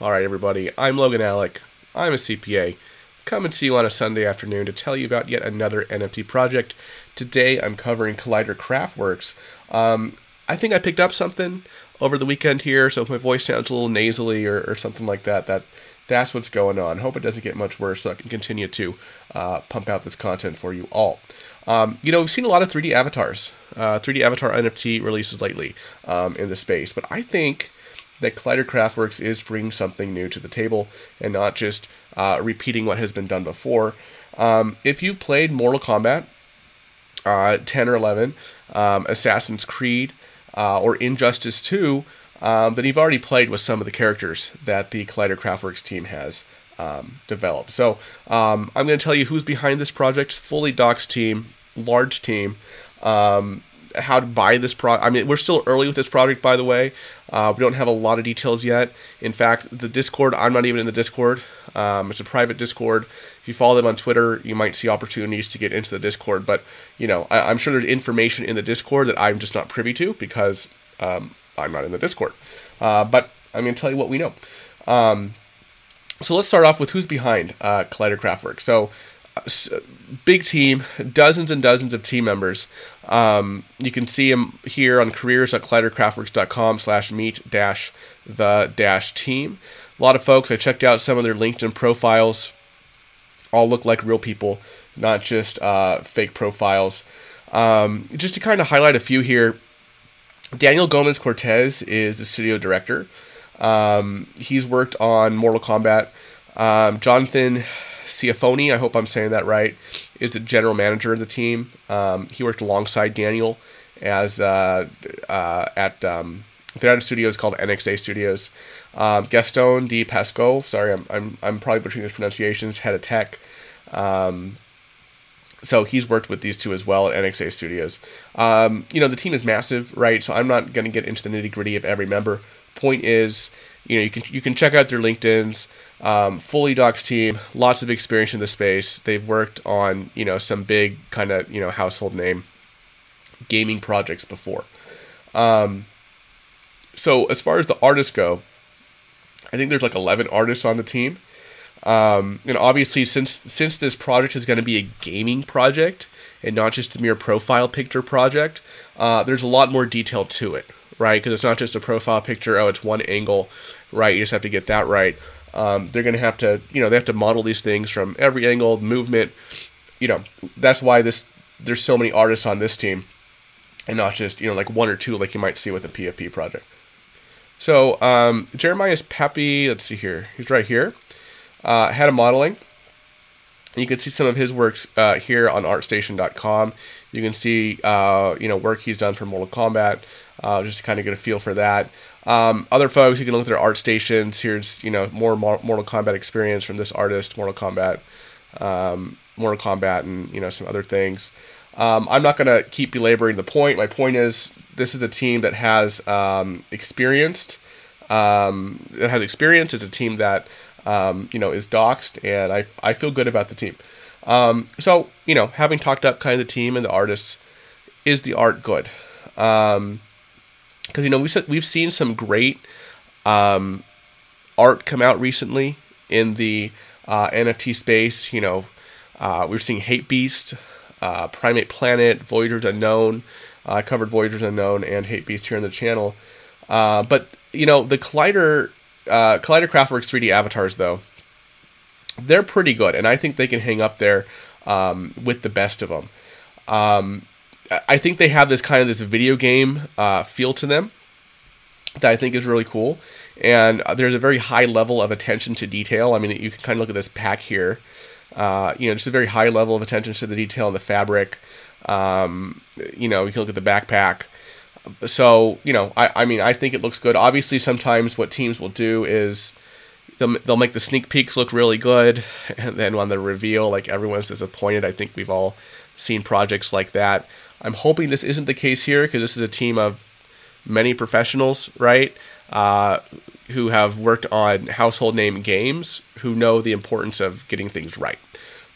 All right, everybody, I'm Logan Allec. I'm a CPA. Come and see you on a Sunday afternoon to tell you about yet another NFT project. Today I'm covering Collider Craftworks. Um, I think I picked up something over the weekend here, so if my voice sounds a little nasally or, or something like that, that that's what's going on. Hope it doesn't get much worse so I can continue to uh, pump out this content for you all. Um, you know, we've seen a lot of 3D avatars, uh, 3D avatar NFT releases lately um, in the space, but I think that Collider Craftworks is bringing something new to the table and not just uh, repeating what has been done before. Um, if you've played Mortal Kombat uh, 10 or 11, um, Assassin's Creed, uh, or Injustice 2, um, then you've already played with some of the characters that the Collider Craftworks team has um, developed. So um, I'm going to tell you who's behind this project. Fully doxed team, large team. Um, how to buy this product. I mean, we're still early with this project, by the way. Uh, we don't have a lot of details yet. In fact, the Discord, I'm not even in the Discord. Um, it's a private Discord. If you follow them on Twitter, you might see opportunities to get into the Discord. But, you know, I, am sure there's information in the Discord that I'm just not privy to because um, I'm not in the Discord. Uh, but I'm going to tell you what we know. Um, so let's start off with who's behind uh, Collider Craftwork. So, big team, dozens and dozens of team members. Um, you can see them here on careers.collidercraftworks.com slash meet dash the dash team. A lot of folks, I checked out some of their LinkedIn profiles, all look like real people, not just uh, fake profiles. Um, just to kind of highlight a few here, Daniel Gomez Cortez is the studio director. Um, he's worked on Mortal Kombat. Um, Jonathan Ciafoni, I hope I'm saying that right, is the general manager of the team. Um, he worked alongside Daniel as uh, uh, at um, a studios called NXA Studios. Um, Gaston Di Pasco, sorry, I'm, I'm, I'm probably butchering his pronunciations, head of tech. Um, so he's worked with these two as well at NXA Studios. Um, you know, the team is massive, right? So I'm not going to get into the nitty gritty of every member. Point is, you know, you can you can check out their LinkedIn's. Um, fully doxed team, lots of experience in the space. They've worked on you know some big kind of you know household name gaming projects before. Um, so as far as the artists go, I think there's like 11 artists on the team. Um, and obviously, since since this project is going to be a gaming project and not just a mere profile picture project, uh, there's a lot more detail to it, right? Because it's not just a profile picture. Oh, it's one angle, right? You just have to get that right. Um, they're going to have to, you know, they have to model these things from every angle, movement. You know, that's why this there's so many artists on this team, and not just you know like one or two like you might see with a PFP project. So um, Jeremiah's Peppy, let's see here, he's right here uh, head of modeling. You can see some of his works uh, here on ArtStation.com. You can see uh, you know work he's done for Mortal Kombat, uh, just to kind of get a feel for that. Um, other folks, you can look at their art stations. Here's you know more Mortal Kombat experience from this artist, Mortal Kombat, um, Mortal Kombat, and you know some other things. Um, I'm not going to keep belaboring the point. My point is, this is a team that has um, experienced. Um, it has experience. It's a team that um, you know, is doxed, and I, I feel good about the team. Um, so, you know, having talked up kind of the team and the artists, is the art good? Because, you know, we've, we've seen some great um, art come out recently in the uh, NFT space. You know, uh, we're seeing Hape Beast, uh, Primate Planet, Voyagers Unknown. I covered Voyagers Unknown and Hape Beast here on the channel. Uh, but, you know, the Collider uh, Collider Craftworks 3D avatars, though, they're pretty good, and I think they can hang up there um, with the best of them. Um, I think they have this kind of this video game uh, feel to them that I think is really cool, and there's a very high level of attention to detail. I mean, you can kind of look at this pack here. Uh, you know, just a very high level of attention to the detail in the fabric. Um, you know, you can look at the backpack so you know, I, I mean, I think it looks good. Obviously, sometimes what teams will do is they'll they'll make the sneak peeks look really good, and then on the reveal, like everyone's disappointed. I think we've all seen projects like that. I'm hoping this isn't the case here because this is a team of many professionals, right? Uh, who have worked on household name games, who know the importance of getting things right.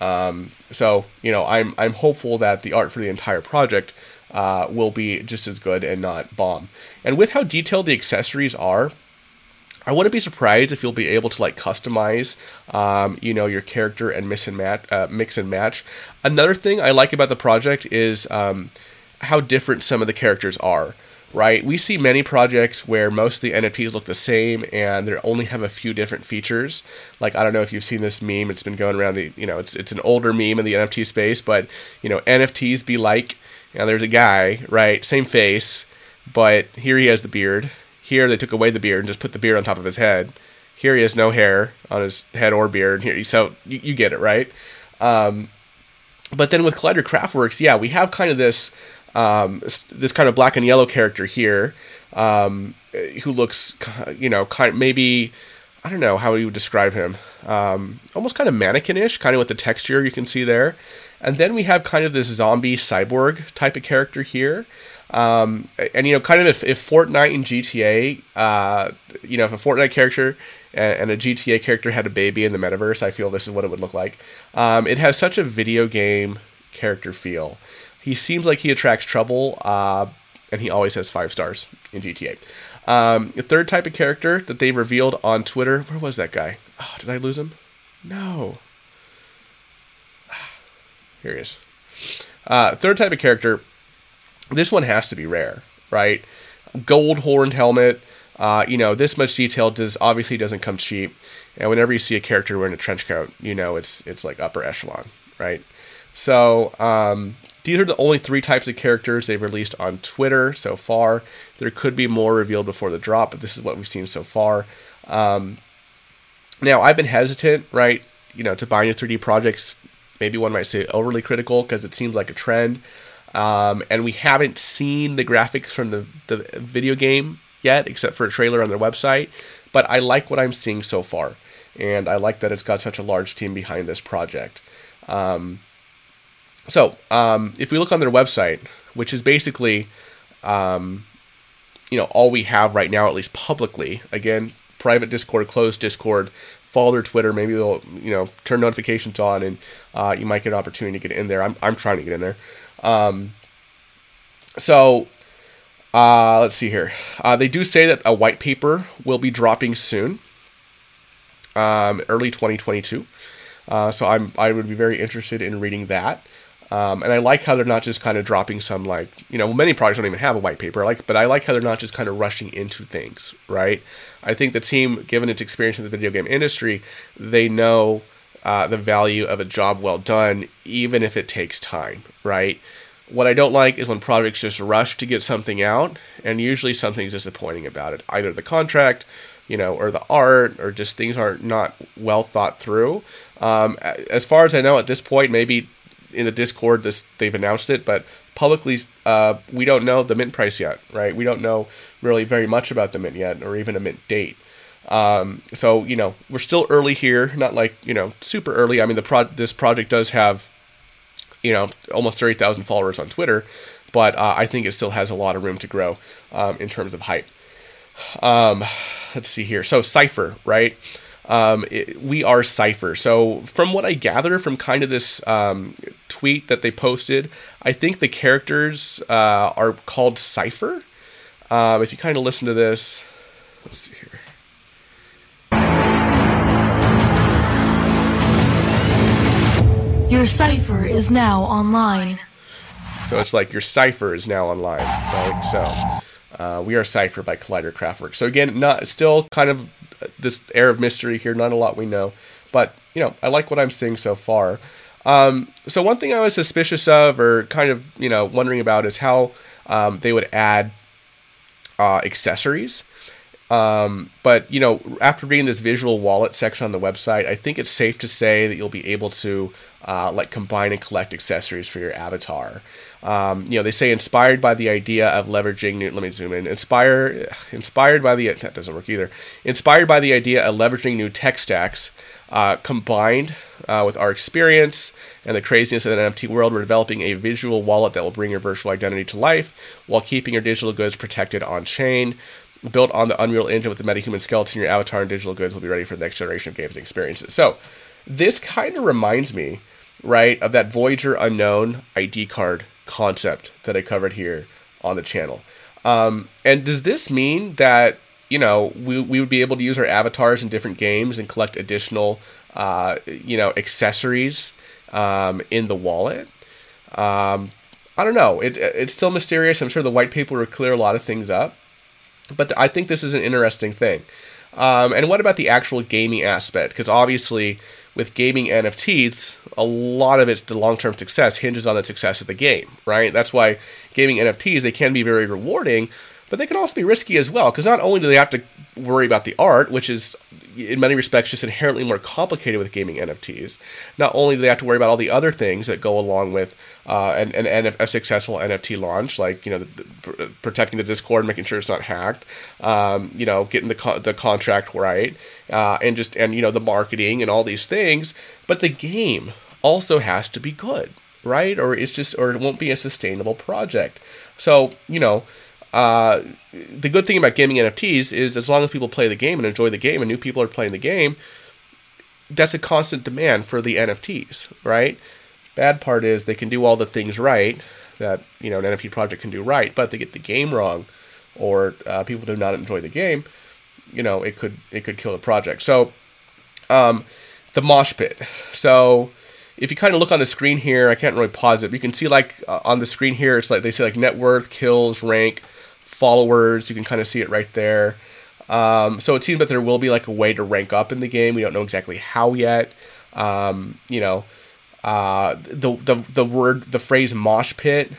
Um, so you know, I'm I'm hopeful that the art for the entire project uh, will be just as good and not bomb. And with how detailed the accessories are, I wouldn't be surprised if you'll be able to like customize, um, you know, your character and mix and match. Uh, mix and match. Another thing I like about the project is um, how different some of the characters are. Right, we see many projects where most of the NFTs look the same and they only have a few different features. Like I don't know if you've seen this meme; it's been going around the, you know, it's it's an older meme in the NFT space, but you know, NFTs be like, and there's a guy, right, same face, but here he has the beard here they took away the beard and just put the beard on top of his head. Here he has no hair on his head or beard. Here, so you, you get it, right? Um, but then with Collider Craftworks, yeah, we have kind of this um, this kind of black and yellow character here, um, who looks, you know, kind of maybe I don't know how you would describe him, um, almost kind of mannequinish, kind of with the texture you can see there. And then we have kind of this zombie cyborg type of character here. Um, and you know, kind of if, if Fortnite and GTA, uh, you know, if a Fortnite character and, and, a GTA character had a baby in the metaverse, I feel this is what it would look like. Um, it has such a video game character feel. He seems like he attracts trouble, uh, and he always has five stars in GTA. Um, the third type of character that they revealed on Twitter, where was that guy? Oh, did I lose him? No. Here he is. Uh, third type of character this one has to be rare, right? Gold horned helmet. Uh, you know, this much detail does obviously doesn't come cheap. And whenever you see a character wearing a trench coat, you know it's it's like upper echelon, right? So um, these are the only three types of characters they've released on Twitter so far. There could be more revealed before the drop, but this is what we've seen so far. Um, now, I've been hesitant, right, you know, to buy new 3D projects. Maybe one might say overly critical because it seems like a trend. Um, and we haven't seen the graphics from the, the video game yet, except for a trailer on their website. But I like what I'm seeing so far. And I like that it's got such a large team behind this project. Um, so, um, if we look on their website, which is basically, um, you know, all we have right now, at least publicly. Again, private Discord, closed Discord. Follow their Twitter. Maybe they'll, you know, turn notifications on, and uh, you might get an opportunity to get in there. I'm, I'm trying to get in there. Um, so uh, let's see here. Uh, they do say that a white paper will be dropping soon, um, early 2022. Uh, so I'm I would be very interested in reading that. Um, and I like how they're not just kind of dropping some like you know many projects don't even have a white paper like but I like how they're not just kind of rushing into things right. I think the team, given its experience in the video game industry, they know uh, the value of a job well done, even if it takes time, right? What I don't like is when projects just rush to get something out, and usually something's disappointing about it. Either the contract, you know, or the art, or just things are not well thought through. Um, as far as I know, at this point, maybe in the Discord, this they've announced it, but publicly, uh, we don't know the mint price yet, right? We don't know really very much about the mint yet, or even a mint date. Um, so you know we're still early here, not like you know super early. I mean the pro- this project does have you know almost thirty thousand followers on Twitter, but uh, I think it still has a lot of room to grow um, in terms of hype. Um, let's see here. So Cipher, right? Um, it, we are Cipher. So from what I gather from kind of this um, tweet that they posted, I think the characters uh, are called Cipher. Um, if you kind of listen to this, let's see here. Your cipher is now online. So it's like your cipher is now online, right? So uh, we are Cipher by Collider Craftwork. So again, not still kind of this air of mystery here. Not a lot we know, but you know, I like what I'm seeing so far. Um, so one thing I was suspicious of, or kind of you know wondering about, is how um, they would add uh, accessories. Um, but you know, after reading this visual wallet section on the website, I think it's safe to say that you'll be able to uh, like combine and collect accessories for your avatar. Um, you know, they say inspired by the idea of leveraging new. Let me zoom in. Inspire, inspired by the that doesn't work either. Inspired by the idea of leveraging new tech stacks, uh, combined uh, with our experience and the craziness of the NFT world, we're developing a visual wallet that will bring your virtual identity to life while keeping your digital goods protected on chain. Built on the Unreal Engine with the MetaHuman skeleton, your avatar and digital goods will be ready for the next generation of games and experiences. So, this kind of reminds me right, of that Voyager Unknown ID card concept that I covered here on the channel. Um, and does this mean that you know, we, we would be able to use our avatars in different games and collect additional, uh, you know, accessories um, in the wallet. Um, I don't know. It, it's still mysterious. I'm sure the white paper will clear a lot of things up. But I think this is an interesting thing. Um, and what about the actual gaming aspect? Because obviously, with gaming NFTs, a lot of its the long term success hinges on the success of the game, right? That's why gaming NFTs they can be very rewarding, but they can also be risky as well. Because not only do they have to worry about the art, which is in many respects just inherently more complicated with gaming NFTs. Not only do they have to worry about all the other things that go along with uh, an, an, a successful NFT launch, like you know the, the, protecting the Discord, making sure it's not hacked, um, you know getting the co- the contract right, uh, and just and you know the marketing and all these things. But the game also has to be good, right? Or it's just or it won't be a sustainable project. So you know uh, the good thing about gaming NFTs is as long as people play the game and enjoy the game and new people are playing the game, that's a constant demand for the NFTs, right? Bad part is they can do all the things right that you know an NFT project can do right, but they get the game wrong, or uh, people do not enjoy the game, you know it could it could kill the project. So, um, the mosh pit. So if you kind of look on the screen here, I can't really pause it, but you can see like uh, on the screen here, it's like they say like net worth, kills, rank, followers. You can kind of see it right there. Um, so it seems that there will be like a way to rank up in the game. We don't know exactly how yet. Um, you know, uh, the the the word the phrase mosh pit.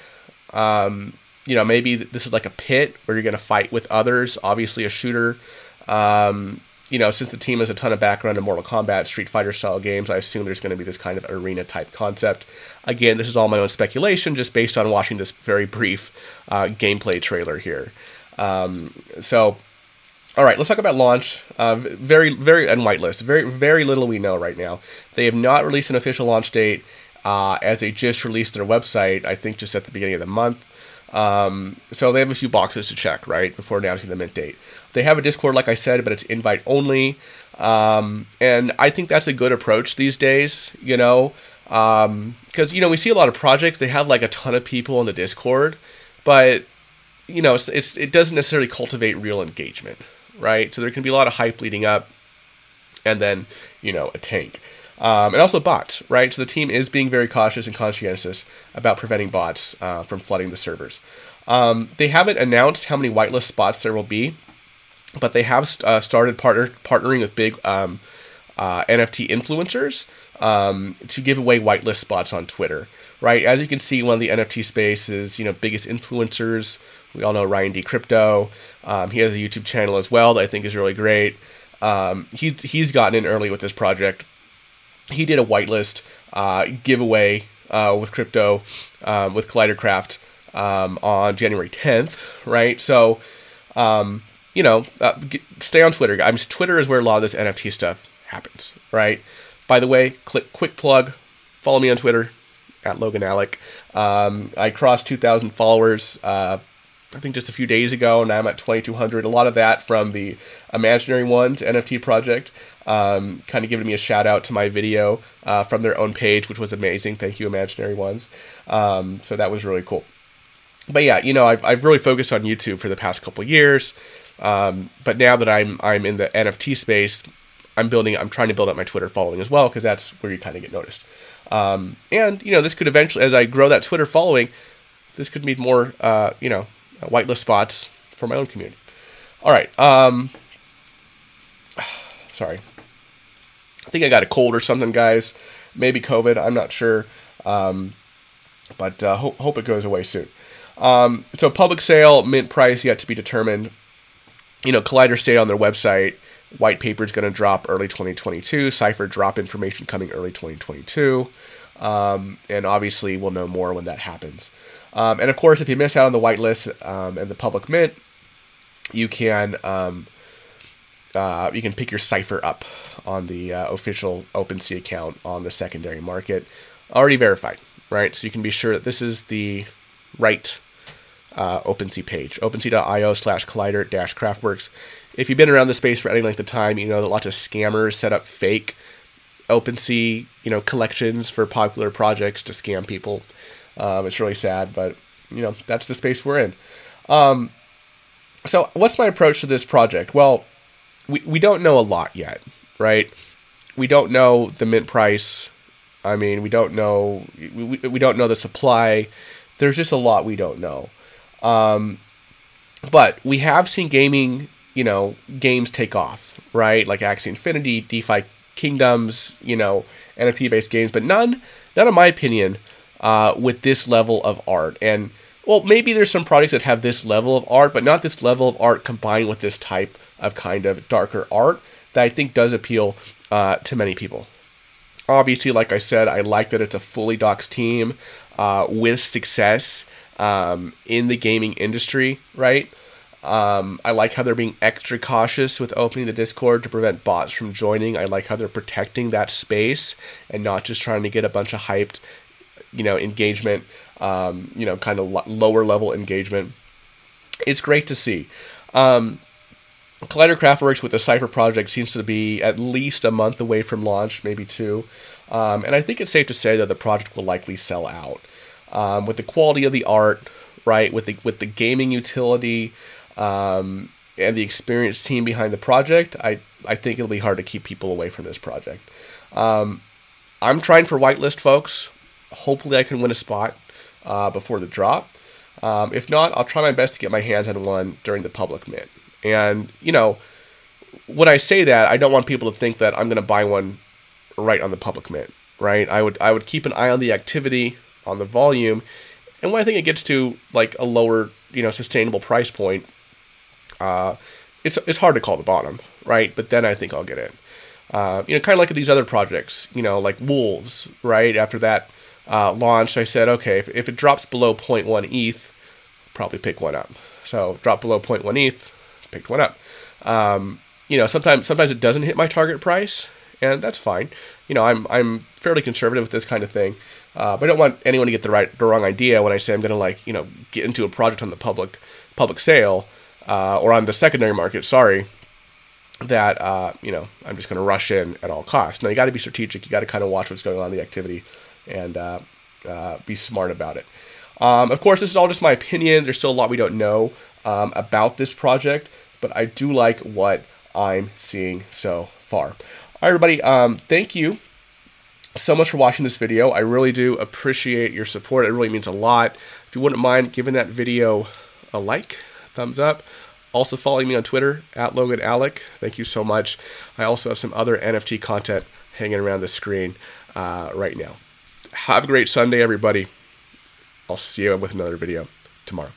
Um, you know, maybe this is like a pit where you're gonna fight with others. Obviously, a shooter. Um, you know, since the team has a ton of background in Mortal Kombat, Street Fighter style games, I assume there's going to be this kind of arena type concept. Again, this is all my own speculation, just based on watching this very brief uh, gameplay trailer here. Um, so, all right, let's talk about launch. Uh, very, very and whitelist. Very, very little we know right now. They have not released an official launch date, uh, as they just released their website. I think just at the beginning of the month. Um, so they have a few boxes to check, right, before announcing the mint date. They have a Discord, like I said, but it's invite only. Um, and I think that's a good approach these days, you know, because, um, you know, we see a lot of projects, they have like a ton of people in the Discord, but, you know, it's, it's it doesn't necessarily cultivate real engagement, right? So there can be a lot of hype leading up and then, you know, a tank. Um, and also bots, right? So the team is being very cautious and conscientious about preventing bots uh, from flooding the servers. Um, they haven't announced how many whitelist spots there will be, but they have uh, started partner partnering with big um, uh, NFT influencers um, to give away whitelist spots on Twitter. Right, as you can see, one of the NFT spaces, you know, biggest influencers. We all know Ryan D Crypto. Um, he has a YouTube channel as well that I think is really great. Um, he's he's gotten in early with this project. He did a whitelist uh, giveaway uh, with crypto um, with Collidercraft um, on January 10th. Right, so um, you know, uh, get, stay on Twitter. I'm Twitter is where a lot of this NFT stuff happens, right? By the way, click quick plug. Follow me on Twitter at Logan Allec. Um, I crossed 2,000 followers. Uh, I think just a few days ago, and I'm at 2,200. A lot of that from the Imaginary Ones NFT project. Um, kind of giving me a shout out to my video uh, from their own page, which was amazing. Thank you, Imaginary Ones. Um, so that was really cool. But yeah, you know, I've, I've really focused on YouTube for the past couple years. Um, but now that I'm I'm in the NFT space, I'm building. I'm trying to build up my Twitter following as well because that's where you kind of get noticed. Um, and you know, this could eventually, as I grow that Twitter following, this could mean more, uh, you know, whitelist spots for my own community. All right. Um, sorry. I think I got a cold or something, guys. Maybe COVID. I'm not sure. Um, but uh, hope, hope it goes away soon. Um, so public sale, mint price yet to be determined you know, Collider stayed on their website. White paper is going to drop early 2022. Cipher drop information coming early 2022. Um, and obviously, we'll know more when that happens. Um, and of course, if you miss out on the whitelist um, and the public mint, you can um, uh, you can pick your cipher up on the uh, official OpenSea account on the secondary market, already verified, right? So you can be sure that this is the right uh, OpenSea page, opensea.io slash collider dash craftworks. If you've been around the space for any length of time, you know that lots of scammers set up fake OpenSea, you know, collections for popular projects to scam people. Um, it's really sad, but you know that's the space we're in. Um, so what's my approach to this project? Well, we, we don't know a lot yet, right? We don't know the mint price. I mean, we don't know we, we, we don't know the supply. There's just a lot we don't know. Um, but we have seen gaming, you know, games take off, right? Like Axie Infinity, DeFi Kingdoms, you know, NFT based games, but none, none, in my opinion, uh, with this level of art. And well, maybe there's some products that have this level of art, but not this level of art combined with this type of kind of darker art that I think does appeal uh, to many people. Obviously, like I said, I like that it's a fully doxed team uh, with success um, in the gaming industry, right? Um, I like how they're being extra cautious with opening the Discord to prevent bots from joining. I like how they're protecting that space and not just trying to get a bunch of hyped, you know, engagement, um, you know, kind of lo- lower level engagement. It's great to see. Um, Collider Craftworks with the Cypher project seems to be at least a month away from launch, maybe two. Um, and I think it's safe to say that the project will likely sell out. Um, with the quality of the art, right, with the with the gaming utility, um, and the experienced team behind the project, I I think it'll be hard to keep people away from this project. Um, I'm trying for whitelist folks. Hopefully, I can win a spot uh, before the drop. Um, if not, I'll try my best to get my hands on one during the public mint. And, you know, when I say that, I don't want people to think that I'm going to buy one right on the public mint, right? I would I would keep an eye on the activity, on the volume, and when I think it gets to like a lower, you know, sustainable price point, uh, it's it's hard to call the bottom, right? But then I think I'll get in. Uh, you know, kind of like these other projects, you know, like Wolves, right? After that uh, launched, I said, okay, if, if it drops below 0.1 ETH, probably pick one up. So drop below 0.1 ETH, picked one up. Um, you know, sometimes sometimes it doesn't hit my target price, and that's fine. You know, I'm I'm fairly conservative with this kind of thing, uh, but I don't want anyone to get the right the wrong idea when I say I'm going to like you know get into a project on the public public sale uh, or on the secondary market. Sorry, that uh, you know I'm just going to rush in at all costs. Now you got to be strategic. You got to kind of watch what's going on in the activity and uh, uh, be smart about it. Um, of course, this is all just my opinion. There's still a lot we don't know um, about this project, but I do like what I'm seeing so far. All right, everybody, um, thank you so much for watching this video. I really do appreciate your support. It really means a lot. If you wouldn't mind giving that video a like, thumbs up. Also following me on Twitter at Logan Allec. Thank you so much. I also have some other NFT content hanging around the screen uh, right now. Have a great Sunday, everybody. I'll see you with another video tomorrow.